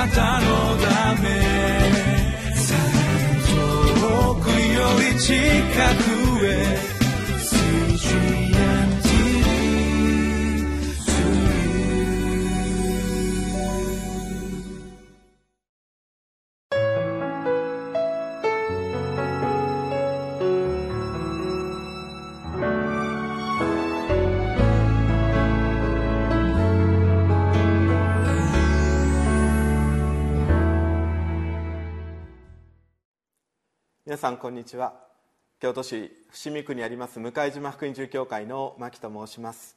なたのため。遠くより近く。皆さんこんにちは。京都市伏見区にあります向島福音住教会の牧と申します。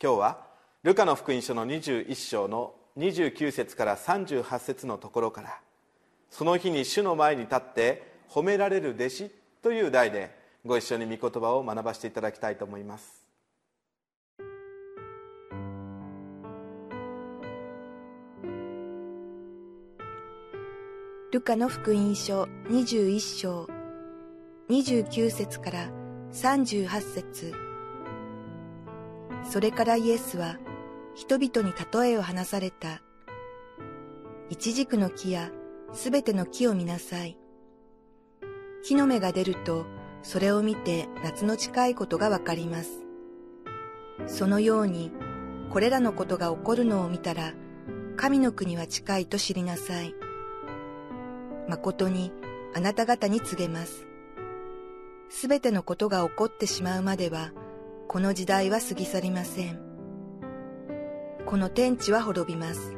今日はルカの福音書の21章の29節から38節のところからその日に主の前に立って褒められる弟子という題でご一緒に御言葉を学ばせていただきたいと思います。ルカの福音書21章29節から38節それからイエスは人々に例えを話された。イチジクの木やすべての木を見なさい。木の芽が出るとそれを見て夏の近いことがわかります。そのようにこれらのことが起こるのを見たら神の国は近いと知りなさい。誠にあなた方に告げます。すべてのことが起こってしまうまでは、この時代は過ぎ去りません。この天地は滅びます。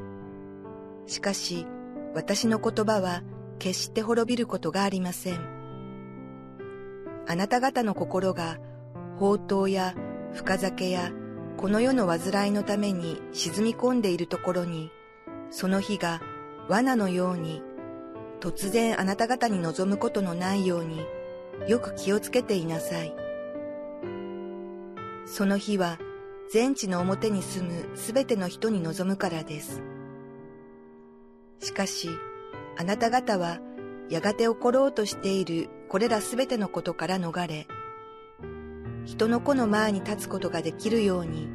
しかし、私の言葉は決して滅びることがありません。あなた方の心が宝刀や深酒やこの世の煩いのために沈み込んでいるところに、その日が罠のように突然あなた方に望むことのないようによく気をつけていなさい。その日は全地の表に住むすべての人に望むからです。しかし、あなた方はやがて起ころうとしているこれらすべてのことから逃れ、人の子の前に立つことができるように、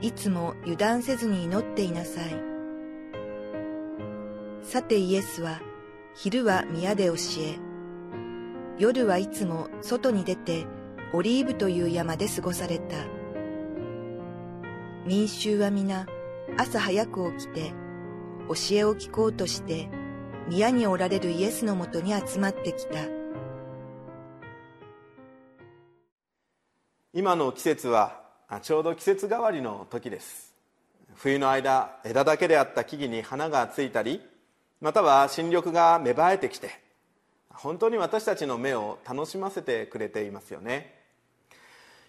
いつも油断せずに祈っていなさい。さてイエスは、昼は宮で教え、夜はいつも外に出てオリーブという山で過ごされた。民衆は皆朝早く起きて教えを聞こうとして宮におられるイエスのもとに集まってきた。今の季節はちょうど季節変わりの時です冬の間枝だけであった木々に花がついたりまたは新緑が芽生えてきて本当に私たちの目を楽しませてくれていますよね。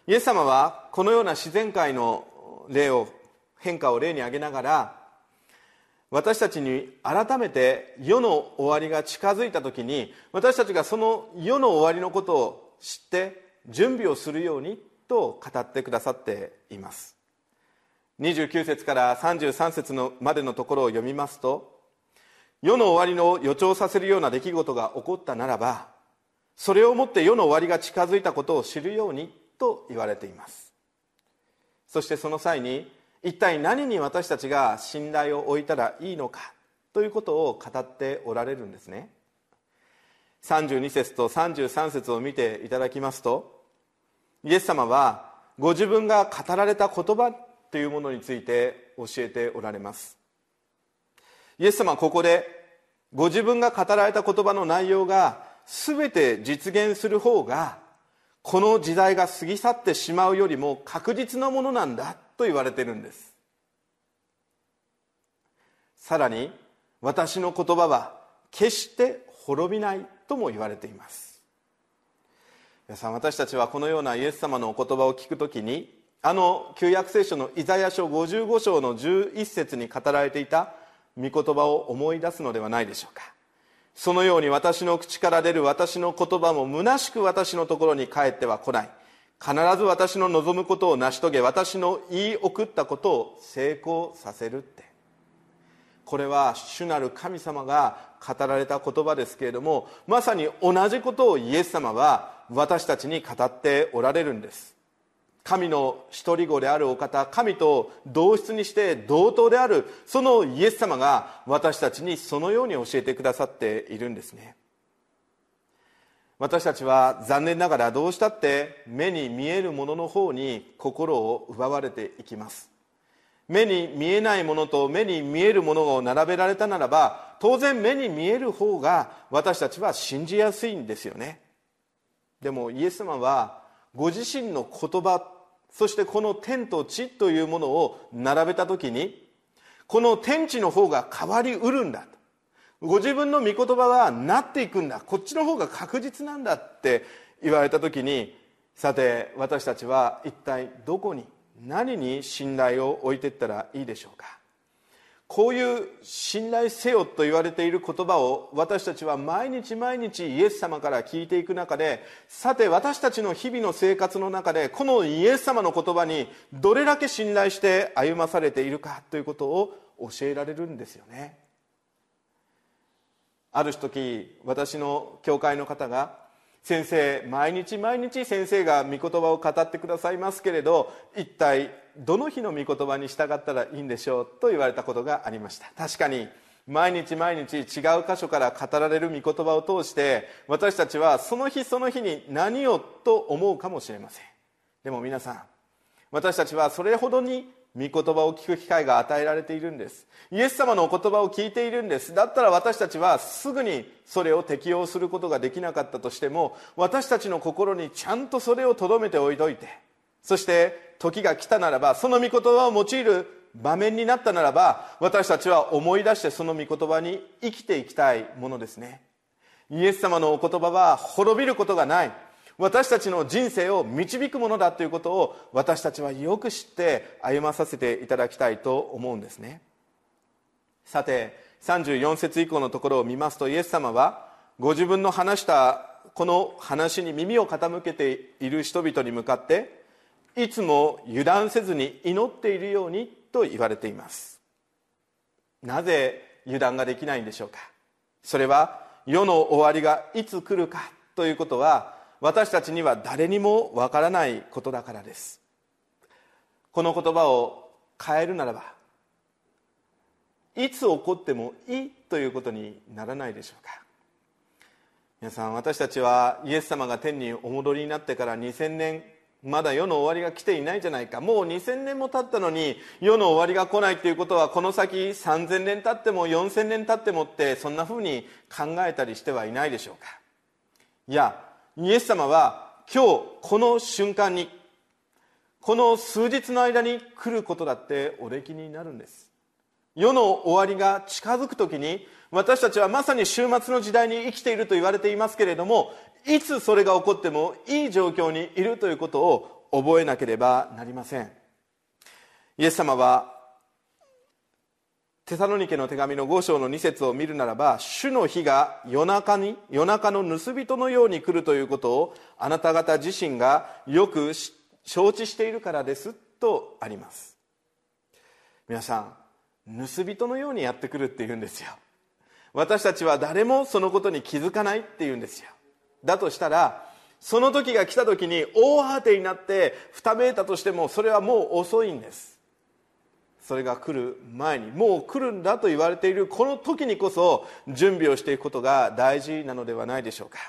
イエス様はこのような自然界の例を変化を例に挙げながら私たちに改めて世の終わりが近づいた時に私たちがその世の終わりのことを知って準備をするようにと語ってくださっています。29節から33節のまでのところを読みますと世の終わりの予兆させるような出来事が起こったならばそれをもって世の終わりが近づいたことを知るようにと言われています。そしてその際に一体何に私たちが信頼を置いたらいいのかということを語っておられるんですね。32節と33節を見ていただきますとイエス様はご自分が語られた言葉というものについて教えておられます。イエス様はここでご自分が語られた言葉の内容が全て実現する方がこの時代が過ぎ去ってしまうよりも確実なものなんだと言われてるんです。さらに私の言葉は決して滅びないとも言われています。皆さん私たちはこのようなイエス様のお言葉を聞くときにあの旧約聖書のイザヤ書55章の11節に語られていた御言葉を思い出すのではないでしょうか。そのように私の口から出る私の言葉も虚しく私のところに帰っては来ない。必ず私の望むことを成し遂げ私の言い送ったことを成功させるって。これは主なる神様が語られた言葉ですけれどもまさに同じことをイエス様は私たちに語っておられるんです。神の一人子であるお方神と同質にして同等であるそのイエス様が私たちにそのように教えてくださっているんですね。私たちは残念ながらどうしたって目に見えるものの方に心を奪われていきます。目に見えないものと目に見えるものを並べられたならば当然目に見える方が私たちは信じやすいんですよね。でもイエス様はご自身の言葉そしてこの天と地というものを並べた時にこの天地の方が変わりうるんだ。ご自分の御言葉はなっていくんだ。こっちの方が確実なんだって言われた時にさて私たちは一体どこに何に信頼を置いていったらいいでしょうか。こういう信頼せよと言われている言葉を私たちは毎日毎日イエス様から聞いていく中でさて私たちの日々の生活の中でこのイエス様の言葉にどれだけ信頼して歩まされているかということを教えられるんですよね。ある時私の教会の方が先生毎日毎日先生が御言葉を語ってくださいますけれど一体どの日の御言葉に従ったらいいんでしょうと言われたことがありました。確かに毎日毎日違う箇所から語られる御言葉を通して私たちはその日その日に何をと思うかもしれません。でも皆さん私たちはそれほどに御言葉を聞く機会が与えられているんです。イエス様のお言葉を聞いているんです。だったら私たちはすぐにそれを適用することができなかったとしても私たちの心にちゃんとそれをとどめておいといてそして時が来たならばその御言葉を用いる場面になったならば私たちは思い出してその御言葉に生きていきたいものですね。イエス様のお言葉は滅びることがない。私たちの人生を導くものだということを私たちはよく知って歩まさせていただきたいと思うんですね。さて34節以降のところを見ますとイエス様はご自分の話したこの話に耳を傾けている人々に向かっていつも油断せずに祈っているようにと言われています。なぜ油断ができないんでしょうか？それは世の終わりがいつ来るかということは私たちには誰にもわからないことだからです。この言葉を変えるならばいつ起こってもいいということにならないでしょうか？皆さん私たちはイエス様が天にお戻りになってから2000年まだ世の終わりが来ていないじゃないか。もう2000年も経ったのに世の終わりが来ないということはこの先3000年経っても4000年経ってもってそんなふうに考えたりしてはいないでしょうか。いやイエス様は今日この瞬間にこの数日の間に来ることだっておできになるんです。世の終わりが近づく時に私たちはまさに終末の時代に生きていると言われていますけれどもいつそれが起こってもいい状況にいるということを覚えなければなりません。イエス様はテサロニケの手紙の5章の2節を見るならば主の日が夜中に夜中の盗人のように来るということをあなた方自身がよく承知しているからですとあります。皆さん盗人のようにやってくるっていうんですよ。私たちは誰もそのことに気づかないっていうんですよ。だとしたらその時が来た時に大慌てになってふためいたとしてもそれはもう遅いんです。それが来る前にもう来るんだと言われているこの時にこそ準備をしていくことが大事なのではないでしょうか。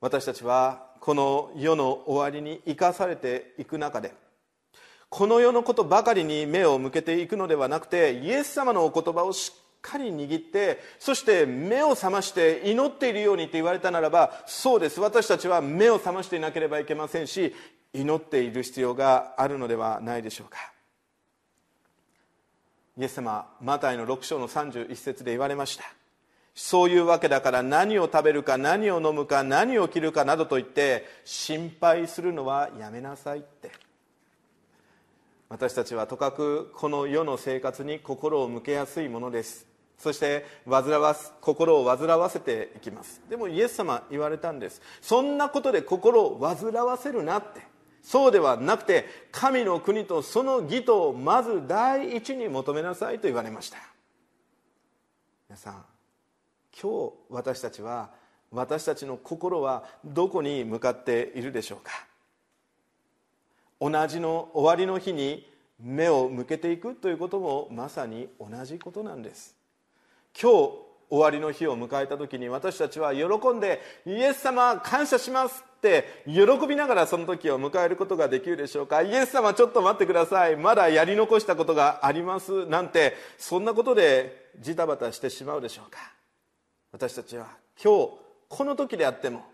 私たちはこの世の終わりに生かされていく中でこの世のことばかりに目を向けていくのではなくてイエス様のお言葉をしっかり握ってそして目を覚まして祈っているようにと言われたならばそうです。私たちは目を覚ましていなければいけませんし祈っている必要があるのではないでしょうか。イエス様マタイの6章の31節で言われました。そういうわけだから何を食べるか何を飲むか何を着るかなどと言って心配するのはやめなさいって。私たちはとかくこの世の生活に心を向けやすいものです。そして煩わす心を煩わせていきます。でもイエス様言われたんです。そんなことで心を煩わせるなって。そうではなくて神の国とその義とをまず第一に求めなさいと言われました。皆さん今日私たちは私たちの心はどこに向かっているでしょうか？同じの終わりの日に目を向けていくということもまさに同じことなんです。今日終わりの日を迎えた時に私たちは喜んでイエス様感謝しますって喜びながらその時を迎えることができるでしょうか。イエス様ちょっと待ってください。まだやり残したことがありますなんてそんなことでジタバタしてしまうでしょうか。私たちは今日この時であっても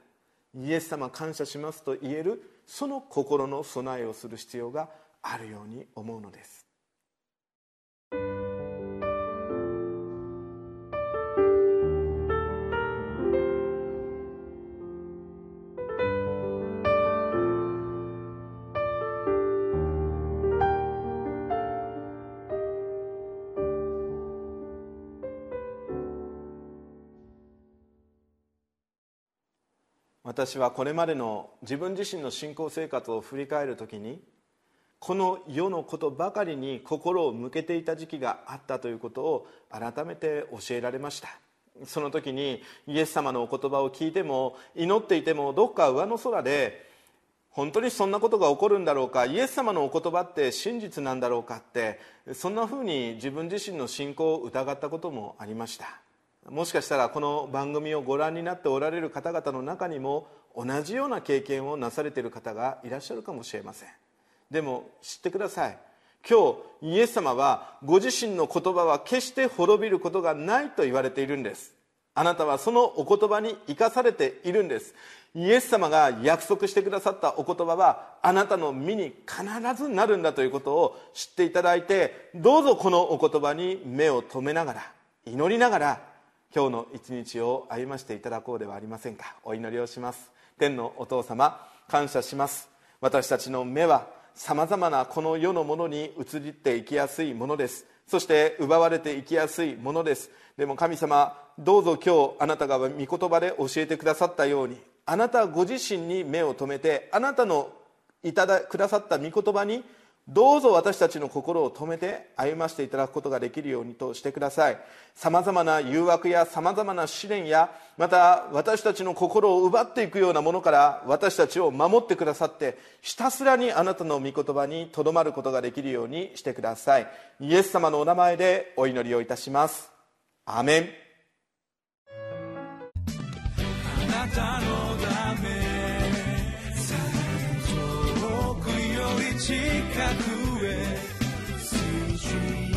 イエス様感謝しますと言えるその心の備えをする必要があるように思うのです。私はこれまでの自分自身の信仰生活を振り返る時にこの世のことばかりに心を向けていた時期があったということを改めて教えられました。その時にイエス様のお言葉を聞いても祈っていてもどっか上の空で本当にそんなことが起こるんだろうかイエス様のお言葉って真実なんだろうかってそんなふうに自分自身の信仰を疑ったこともありました。もしかしたらこの番組をご覧になっておられる方々の中にも同じような経験をなされている方がいらっしゃるかもしれません。でも知ってください。今日イエス様はご自身の言葉は決して滅びることがないと言われているんです。あなたはそのお言葉に生かされているんです。イエス様が約束してくださったお言葉はあなたの身に必ずなるんだということを知っていただいてどうぞこのお言葉に目を留めながら祈りながら今日の一日を歩ませていただこうではありませんか？お祈りをします。天のお父様感謝します。私たちの目はさまざまなこの世のものに移っていきやすいものです。そして奪われていきやすいものです。でも神様どうぞ今日あなたが御言葉で教えてくださったようにあなたご自身に目を留めてあなたのいただくださった御言葉にどうぞ私たちの心を止めて歩ませていただくことができるようにとしてください。さまざまな誘惑やさまざまな試練やまた私たちの心を奪っていくようなものから私たちを守ってくださってひたすらにあなたの御言葉にとどまることができるようにしてください。イエス様のお名前でお祈りをいたします。アメン。あなたのため 시카고의 수준